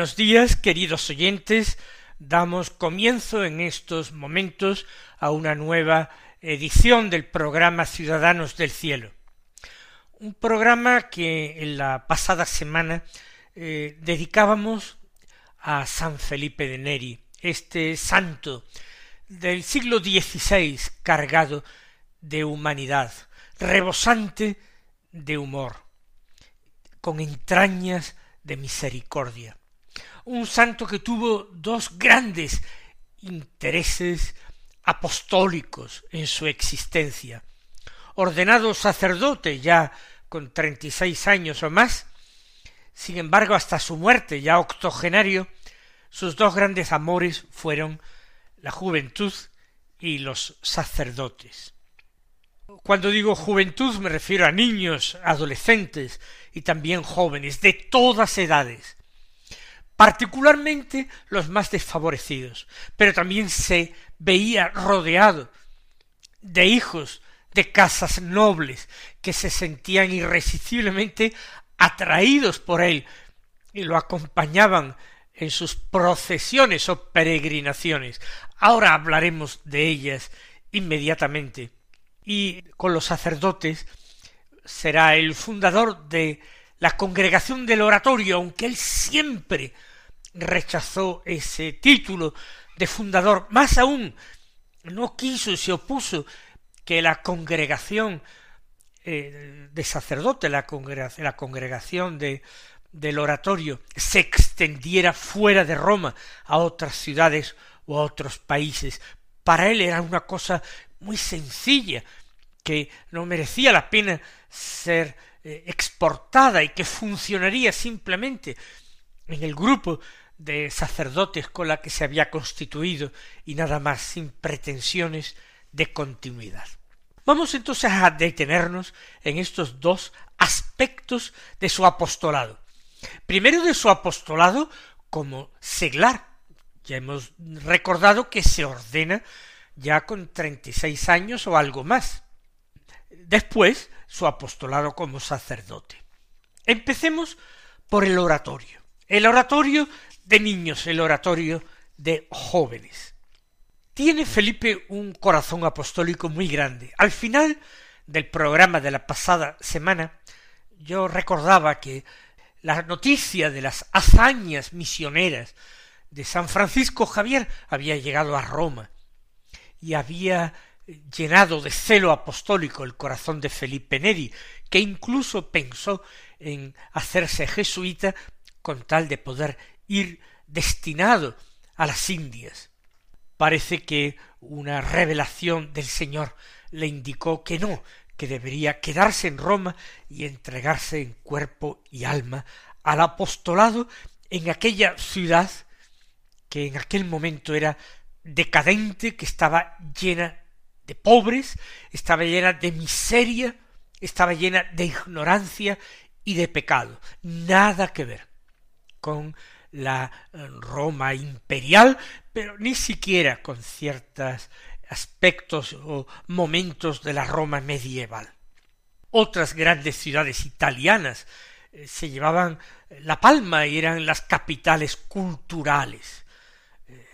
Buenos días, queridos oyentes. Damos comienzo en estos momentos a una nueva edición del programa Ciudadanos del Cielo. Un programa que en la pasada semana eh, dedicábamos a San Felipe de Neri, este santo del siglo XVI cargado de humanidad, rebosante de humor, con entrañas de misericordia un santo que tuvo dos grandes intereses apostólicos en su existencia. Ordenado sacerdote ya con treinta y seis años o más, sin embargo hasta su muerte ya octogenario, sus dos grandes amores fueron la juventud y los sacerdotes. Cuando digo juventud me refiero a niños, adolescentes y también jóvenes de todas edades, particularmente los más desfavorecidos, pero también se veía rodeado de hijos de casas nobles que se sentían irresistiblemente atraídos por él y lo acompañaban en sus procesiones o peregrinaciones. Ahora hablaremos de ellas inmediatamente. Y con los sacerdotes será el fundador de la congregación del oratorio, aunque él siempre rechazó ese título de fundador, más aún no quiso y se opuso que la congregación eh, de sacerdotes, la, congregación, la congregación de, del oratorio, se extendiera fuera de Roma a otras ciudades o a otros países. Para él era una cosa muy sencilla, que no merecía la pena ser eh, exportada y que funcionaría simplemente en el grupo de sacerdotes con la que se había constituido y nada más sin pretensiones de continuidad. Vamos entonces a detenernos en estos dos aspectos de su apostolado. Primero de su apostolado como seglar. Ya hemos recordado que se ordena ya con treinta y seis años o algo más. Después, su apostolado como sacerdote. Empecemos por el oratorio. El oratorio de niños, el oratorio de jóvenes. Tiene Felipe un corazón apostólico muy grande. Al final del programa de la pasada semana, yo recordaba que la noticia de las hazañas misioneras de San Francisco Javier había llegado a Roma y había llenado de celo apostólico el corazón de Felipe Neri, que incluso pensó en hacerse jesuita con tal de poder ir destinado a las Indias. Parece que una revelación del Señor le indicó que no, que debería quedarse en Roma y entregarse en cuerpo y alma al apostolado en aquella ciudad que en aquel momento era decadente, que estaba llena de pobres, estaba llena de miseria, estaba llena de ignorancia y de pecado. Nada que ver con la eh, Roma imperial, pero ni siquiera con ciertos aspectos o momentos de la Roma medieval. Otras grandes ciudades italianas eh, se llevaban la palma y eran las capitales culturales. Eh,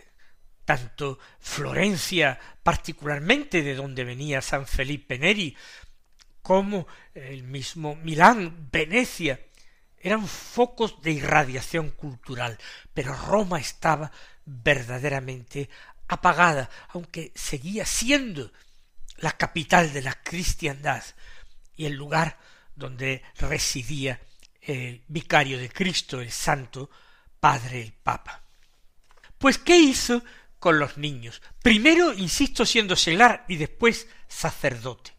tanto Florencia, particularmente de donde venía San Felipe Neri, como el mismo Milán, Venecia, eran focos de irradiación cultural, pero Roma estaba verdaderamente apagada, aunque seguía siendo la capital de la cristiandad y el lugar donde residía el vicario de Cristo, el santo Padre el Papa. Pues, ¿qué hizo con los niños? Primero, insisto, siendo seglar y después sacerdote.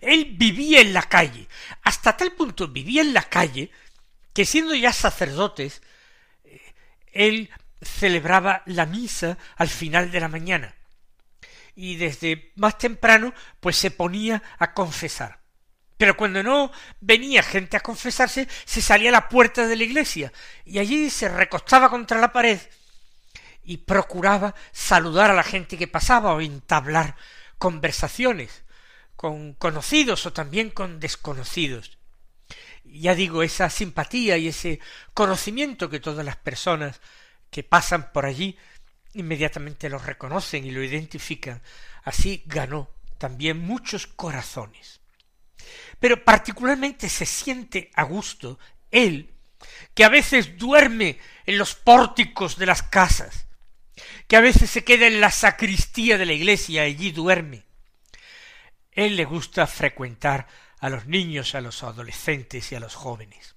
Él vivía en la calle, hasta tal punto vivía en la calle que siendo ya sacerdotes, eh, él celebraba la misa al final de la mañana y desde más temprano pues se ponía a confesar. Pero cuando no venía gente a confesarse, se salía a la puerta de la iglesia y allí se recostaba contra la pared y procuraba saludar a la gente que pasaba o entablar conversaciones con conocidos o también con desconocidos. Ya digo, esa simpatía y ese conocimiento que todas las personas que pasan por allí inmediatamente lo reconocen y lo identifican. Así ganó también muchos corazones. Pero particularmente se siente a gusto él, que a veces duerme en los pórticos de las casas, que a veces se queda en la sacristía de la iglesia, y allí duerme. Él le gusta frecuentar a los niños, a los adolescentes y a los jóvenes.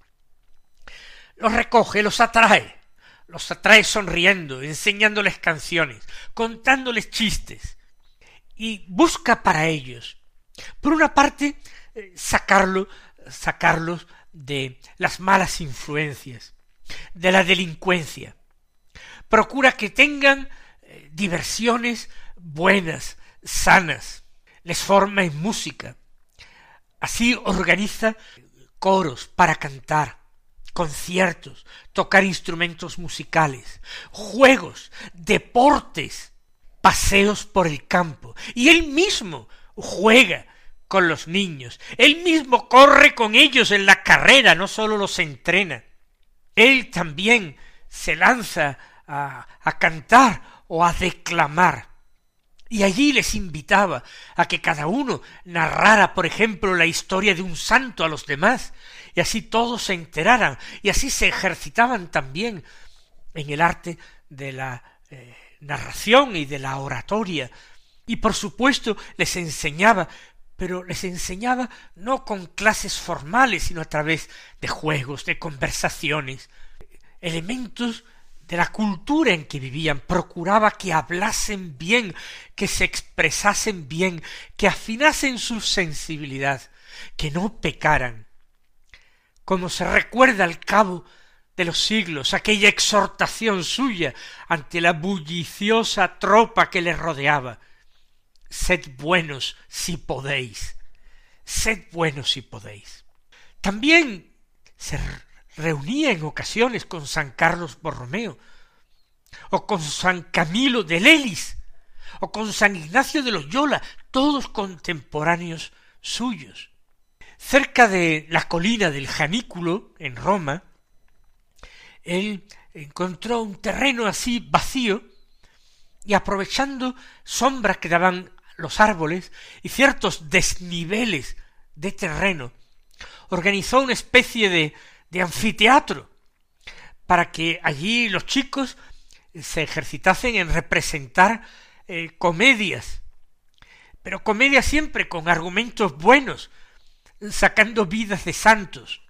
Los recoge, los atrae, los atrae sonriendo, enseñándoles canciones, contándoles chistes, y busca para ellos, por una parte, eh, sacarlo, sacarlos de las malas influencias, de la delincuencia. Procura que tengan eh, diversiones buenas, sanas, les forma en música. Así organiza coros para cantar, conciertos, tocar instrumentos musicales, juegos, deportes, paseos por el campo. Y él mismo juega con los niños. Él mismo corre con ellos en la carrera, no sólo los entrena. Él también se lanza a, a cantar o a declamar. Y allí les invitaba a que cada uno narrara, por ejemplo, la historia de un santo a los demás, y así todos se enteraran, y así se ejercitaban también en el arte de la eh, narración y de la oratoria, y por supuesto les enseñaba, pero les enseñaba no con clases formales, sino a través de juegos, de conversaciones, elementos de la cultura en que vivían, procuraba que hablasen bien, que se expresasen bien, que afinasen su sensibilidad, que no pecaran, como se recuerda al cabo de los siglos aquella exhortación suya ante la bulliciosa tropa que le rodeaba. Sed buenos si podéis, sed buenos si podéis. También se reunía en ocasiones con San Carlos Borromeo, o con San Camilo de Lelis, o con San Ignacio de Loyola, todos contemporáneos suyos. Cerca de la colina del Janículo, en Roma, él encontró un terreno así vacío y aprovechando sombras que daban los árboles y ciertos desniveles de terreno, organizó una especie de, de anfiteatro para que allí los chicos se ejercitasen en representar eh, comedias, pero comedias siempre con argumentos buenos, sacando vidas de santos.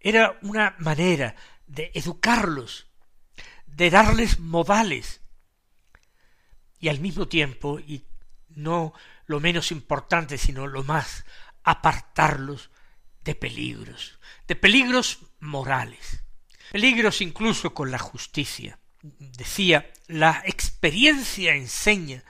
Era una manera de educarlos, de darles modales, y al mismo tiempo, y no lo menos importante, sino lo más, apartarlos de peligros, de peligros morales, peligros incluso con la justicia. Decía, la experiencia enseña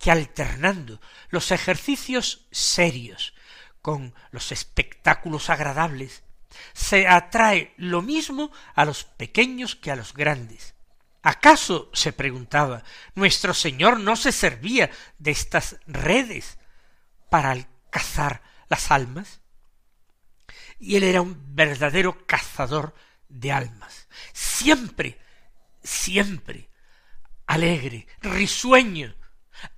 que alternando los ejercicios serios con los espectáculos agradables, se atrae lo mismo a los pequeños que a los grandes. ¿Acaso, se preguntaba, nuestro Señor no se servía de estas redes para cazar las almas? Y él era un verdadero cazador de almas, siempre, siempre alegre, risueño,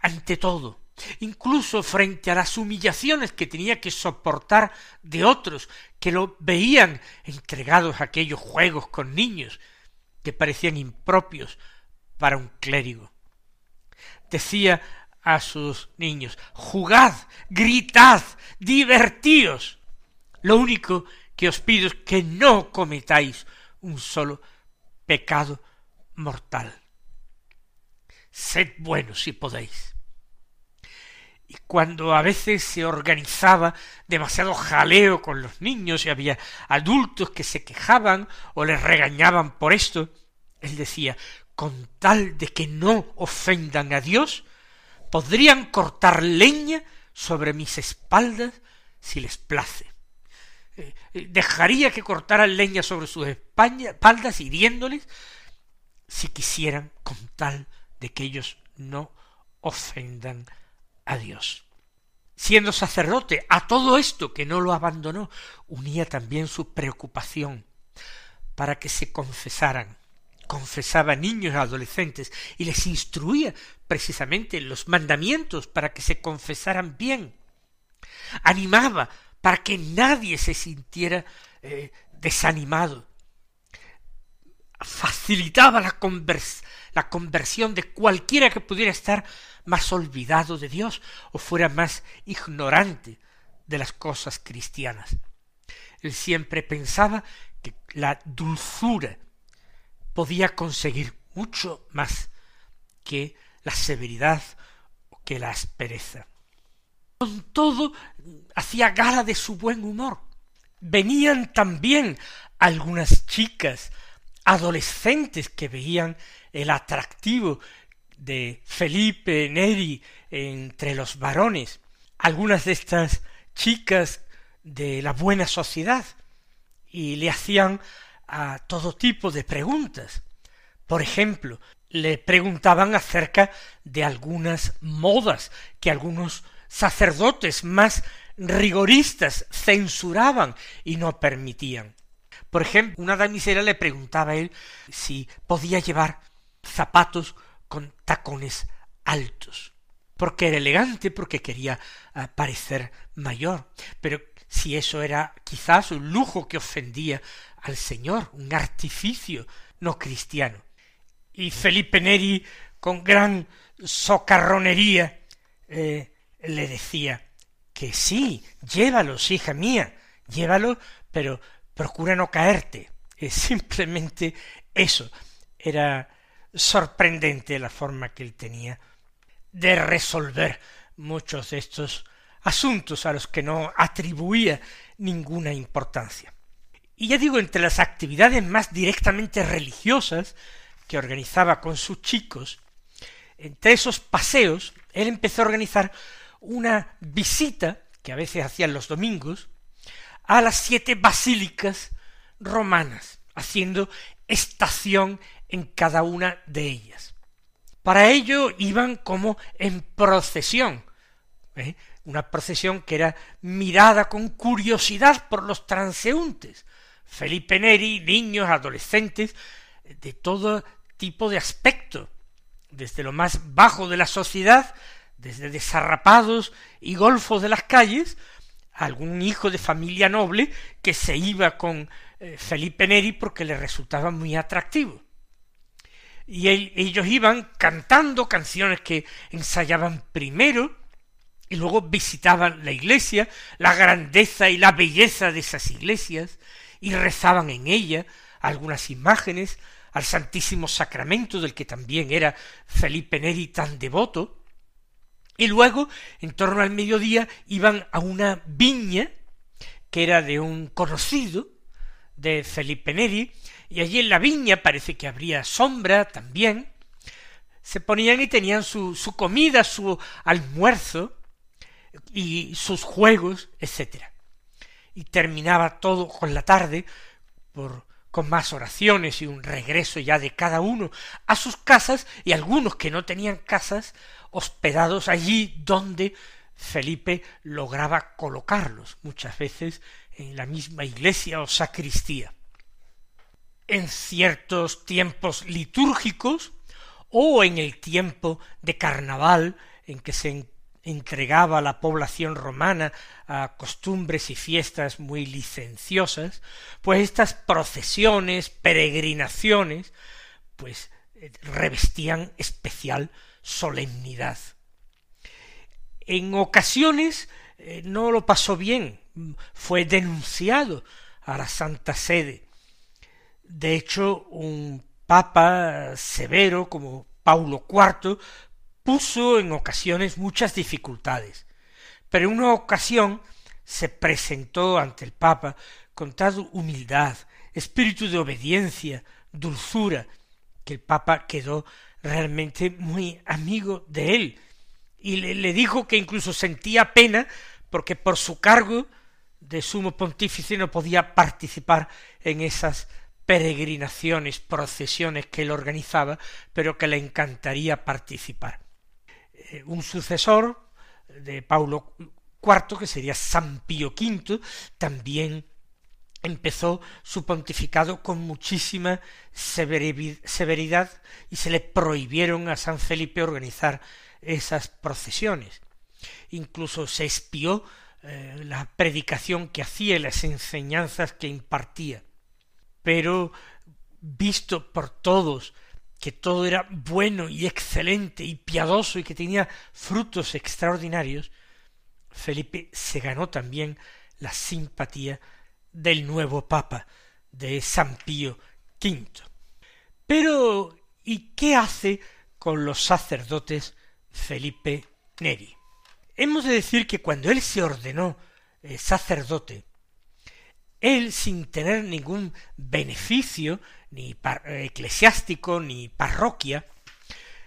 ante todo, incluso frente a las humillaciones que tenía que soportar de otros que lo veían entregados a aquellos juegos con niños que parecían impropios para un clérigo. Decía a sus niños jugad, gritad, divertíos. Lo único que os pido es que no cometáis un solo pecado mortal. Sed buenos si podéis. Y cuando a veces se organizaba demasiado jaleo con los niños y había adultos que se quejaban o les regañaban por esto, él decía, con tal de que no ofendan a Dios, podrían cortar leña sobre mis espaldas si les place. Eh, eh, dejaría que cortaran leña sobre sus espaldas hiriéndoles si quisieran con tal de que ellos no ofendan a Dios. Siendo sacerdote, a todo esto que no lo abandonó, unía también su preocupación para que se confesaran. Confesaba niños y adolescentes y les instruía precisamente los mandamientos para que se confesaran bien. Animaba para que nadie se sintiera eh, desanimado. Facilitaba la, la conversión de cualquiera que pudiera estar más olvidado de Dios o fuera más ignorante de las cosas cristianas. Él siempre pensaba que la dulzura podía conseguir mucho más que la severidad o que la aspereza. Con todo, hacía gala de su buen humor. Venían también algunas chicas adolescentes que veían el atractivo de Felipe Neri entre los varones, algunas de estas chicas de la buena sociedad, y le hacían a todo tipo de preguntas. Por ejemplo, le preguntaban acerca de algunas modas que algunos sacerdotes más rigoristas censuraban y no permitían. Por ejemplo, una damisela le preguntaba a él si podía llevar zapatos con tacones altos, porque era elegante, porque quería ah, parecer mayor, pero si eso era quizás un lujo que ofendía al Señor, un artificio no cristiano. Y Felipe Neri, con gran socarronería, eh, le decía que sí, llévalos, hija mía, llévalos, pero procura no caerte. Es simplemente eso. Era sorprendente la forma que él tenía de resolver muchos de estos asuntos a los que no atribuía ninguna importancia. Y ya digo, entre las actividades más directamente religiosas que organizaba con sus chicos, entre esos paseos, él empezó a organizar una visita, que a veces hacían los domingos, a las siete basílicas romanas, haciendo estación en cada una de ellas. Para ello iban como en procesión, ¿eh? una procesión que era mirada con curiosidad por los transeúntes, Felipe Neri, niños, adolescentes, de todo tipo de aspecto, desde lo más bajo de la sociedad, desde desarrapados y golfos de las calles, algún hijo de familia noble que se iba con eh, Felipe Neri porque le resultaba muy atractivo. Y ellos iban cantando canciones que ensayaban primero y luego visitaban la iglesia, la grandeza y la belleza de esas iglesias, y rezaban en ella algunas imágenes al Santísimo Sacramento del que también era Felipe Neri tan devoto, y luego, en torno al mediodía, iban a una viña que era de un conocido de Felipe Neri, y allí en la viña parece que habría sombra también, se ponían y tenían su, su comida, su almuerzo y sus juegos, etc. Y terminaba todo con la tarde, por, con más oraciones y un regreso ya de cada uno a sus casas y algunos que no tenían casas hospedados allí donde Felipe lograba colocarlos, muchas veces en la misma iglesia o sacristía. En ciertos tiempos litúrgicos o en el tiempo de carnaval en que se entregaba a la población romana a costumbres y fiestas muy licenciosas, pues estas procesiones, peregrinaciones, pues eh, revestían especial solemnidad. En ocasiones eh, no lo pasó bien fue denunciado a la Santa Sede. De hecho, un papa severo como Paulo IV puso en ocasiones muchas dificultades, pero en una ocasión se presentó ante el papa con tal humildad, espíritu de obediencia, dulzura, que el papa quedó realmente muy amigo de él y le, le dijo que incluso sentía pena porque por su cargo de sumo pontífice no podía participar en esas peregrinaciones, procesiones que él organizaba, pero que le encantaría participar. Eh, un sucesor de Paulo IV, que sería San Pío V, también empezó su pontificado con muchísima severidad y se le prohibieron a San Felipe organizar esas procesiones. Incluso se espió eh, la predicación que hacía y las enseñanzas que impartía. Pero visto por todos que todo era bueno y excelente y piadoso y que tenía frutos extraordinarios, Felipe se ganó también la simpatía del nuevo Papa, de San Pío V. Pero, ¿y qué hace con los sacerdotes Felipe Neri? Hemos de decir que cuando él se ordenó eh, sacerdote, él sin tener ningún beneficio, ni eclesiástico, ni parroquia,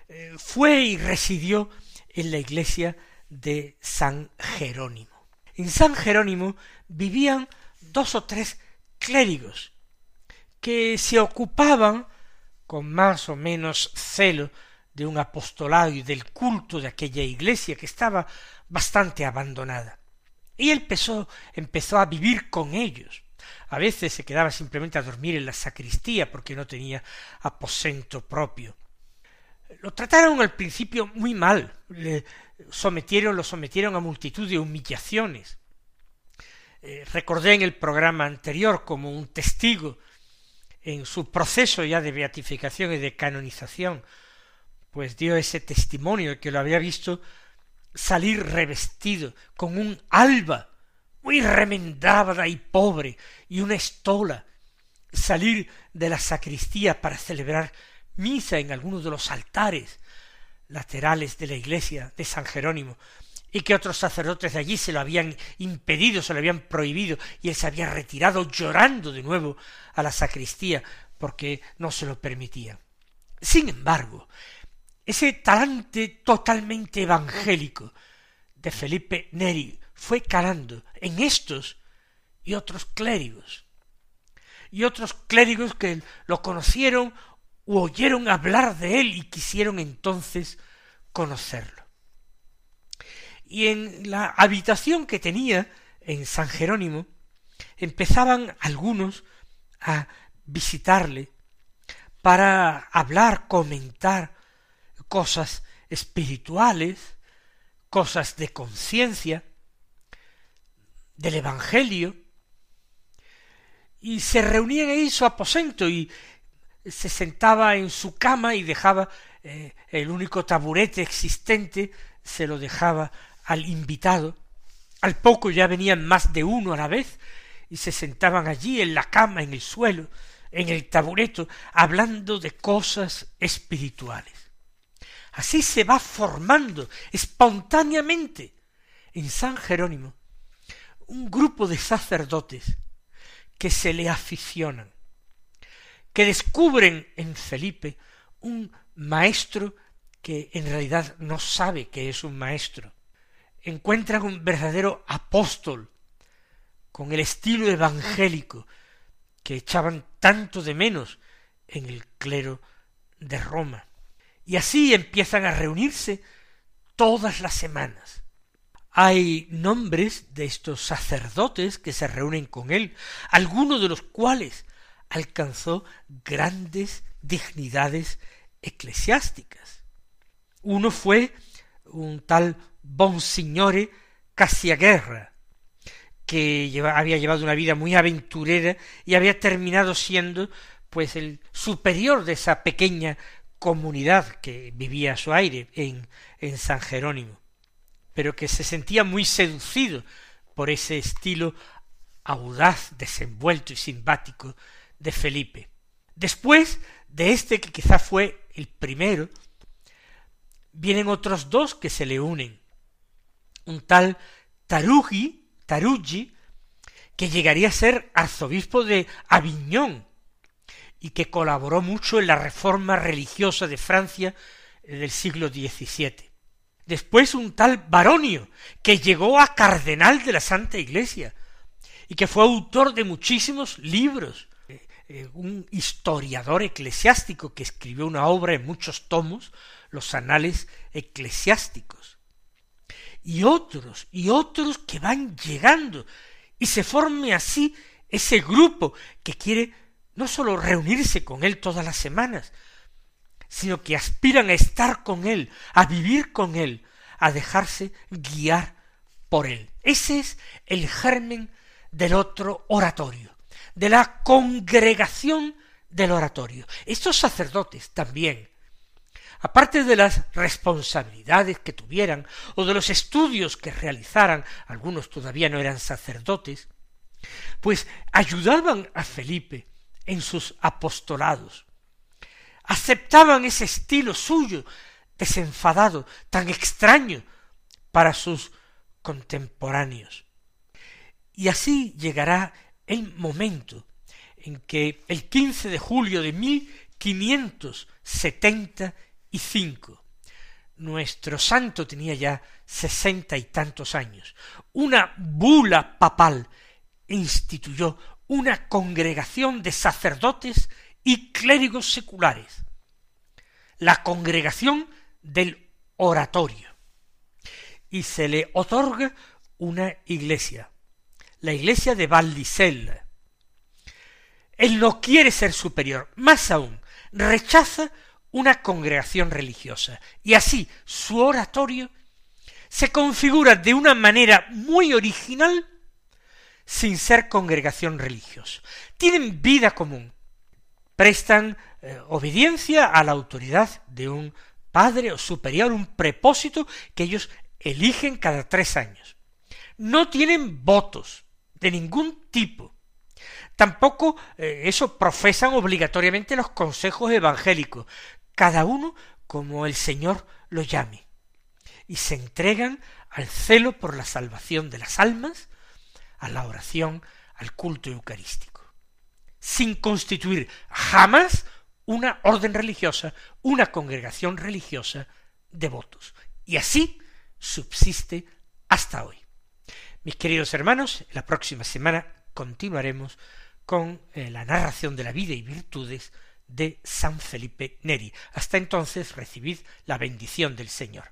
eh, fue y residió en la iglesia de San Jerónimo. En San Jerónimo vivían dos o tres clérigos que se ocupaban con más o menos celo de un apostolado y del culto de aquella iglesia que estaba bastante abandonada. Y él empezó, empezó a vivir con ellos. A veces se quedaba simplemente a dormir en la sacristía porque no tenía aposento propio. Lo trataron al principio muy mal, le sometieron, lo sometieron a multitud de humillaciones. Eh, recordé en el programa anterior como un testigo en su proceso ya de beatificación y de canonización, pues dio ese testimonio que lo había visto salir revestido con un alba muy remendada y pobre y una estola, salir de la sacristía para celebrar misa en algunos de los altares laterales de la iglesia de San Jerónimo, y que otros sacerdotes de allí se lo habían impedido, se lo habían prohibido, y él se había retirado llorando de nuevo a la sacristía porque no se lo permitía. Sin embargo, ese talante totalmente evangélico de Felipe Neri fue calando en estos y otros clérigos. Y otros clérigos que lo conocieron u oyeron hablar de él y quisieron entonces conocerlo. Y en la habitación que tenía en San Jerónimo empezaban algunos a visitarle para hablar, comentar cosas espirituales, cosas de conciencia, del Evangelio, y se reunían ahí su aposento y se sentaba en su cama y dejaba eh, el único taburete existente, se lo dejaba al invitado. Al poco ya venían más de uno a la vez y se sentaban allí en la cama, en el suelo, en el tabureto, hablando de cosas espirituales. Así se va formando espontáneamente en San Jerónimo un grupo de sacerdotes que se le aficionan, que descubren en Felipe un maestro que en realidad no sabe que es un maestro. Encuentran un verdadero apóstol con el estilo evangélico que echaban tanto de menos en el clero de Roma. Y así empiezan a reunirse todas las semanas. Hay nombres de estos sacerdotes que se reúnen con él, algunos de los cuales alcanzó grandes dignidades eclesiásticas. Uno fue un tal Bonsignore Casiaguerra, que había llevado una vida muy aventurera y había terminado siendo pues el superior de esa pequeña comunidad que vivía a su aire en, en San Jerónimo, pero que se sentía muy seducido por ese estilo audaz, desenvuelto y simpático de Felipe. Después de este que quizá fue el primero, vienen otros dos que se le unen. Un tal Tarugi, Tarugi, que llegaría a ser arzobispo de Aviñón y que colaboró mucho en la reforma religiosa de Francia del siglo XVII. Después un tal Baronio, que llegó a cardenal de la Santa Iglesia y que fue autor de muchísimos libros, eh, eh, un historiador eclesiástico que escribió una obra en muchos tomos, los anales eclesiásticos. Y otros, y otros que van llegando, y se forme así ese grupo que quiere no sólo reunirse con él todas las semanas, sino que aspiran a estar con él, a vivir con él, a dejarse guiar por él. Ese es el germen del otro oratorio, de la congregación del oratorio. Estos sacerdotes también, aparte de las responsabilidades que tuvieran o de los estudios que realizaran, algunos todavía no eran sacerdotes, pues ayudaban a Felipe en sus apostolados, aceptaban ese estilo suyo, desenfadado, tan extraño para sus contemporáneos. Y así llegará el momento en que el 15 de julio de 1575 nuestro santo tenía ya sesenta y tantos años. Una bula papal instituyó una congregación de sacerdotes y clérigos seculares, la congregación del oratorio, y se le otorga una iglesia, la iglesia de Valdisel. Él no quiere ser superior, más aún, rechaza una congregación religiosa, y así su oratorio se configura de una manera muy original sin ser congregación religiosa. Tienen vida común, prestan eh, obediencia a la autoridad de un padre o superior, un prepósito que ellos eligen cada tres años. No tienen votos de ningún tipo. Tampoco eh, eso profesan obligatoriamente los consejos evangélicos, cada uno como el Señor lo llame. Y se entregan al celo por la salvación de las almas, a la oración, al culto eucarístico sin constituir jamás una orden religiosa, una congregación religiosa de votos. Y así subsiste hasta hoy. Mis queridos hermanos, la próxima semana continuaremos con eh, la narración de la vida y virtudes de San Felipe Neri. Hasta entonces recibid la bendición del Señor.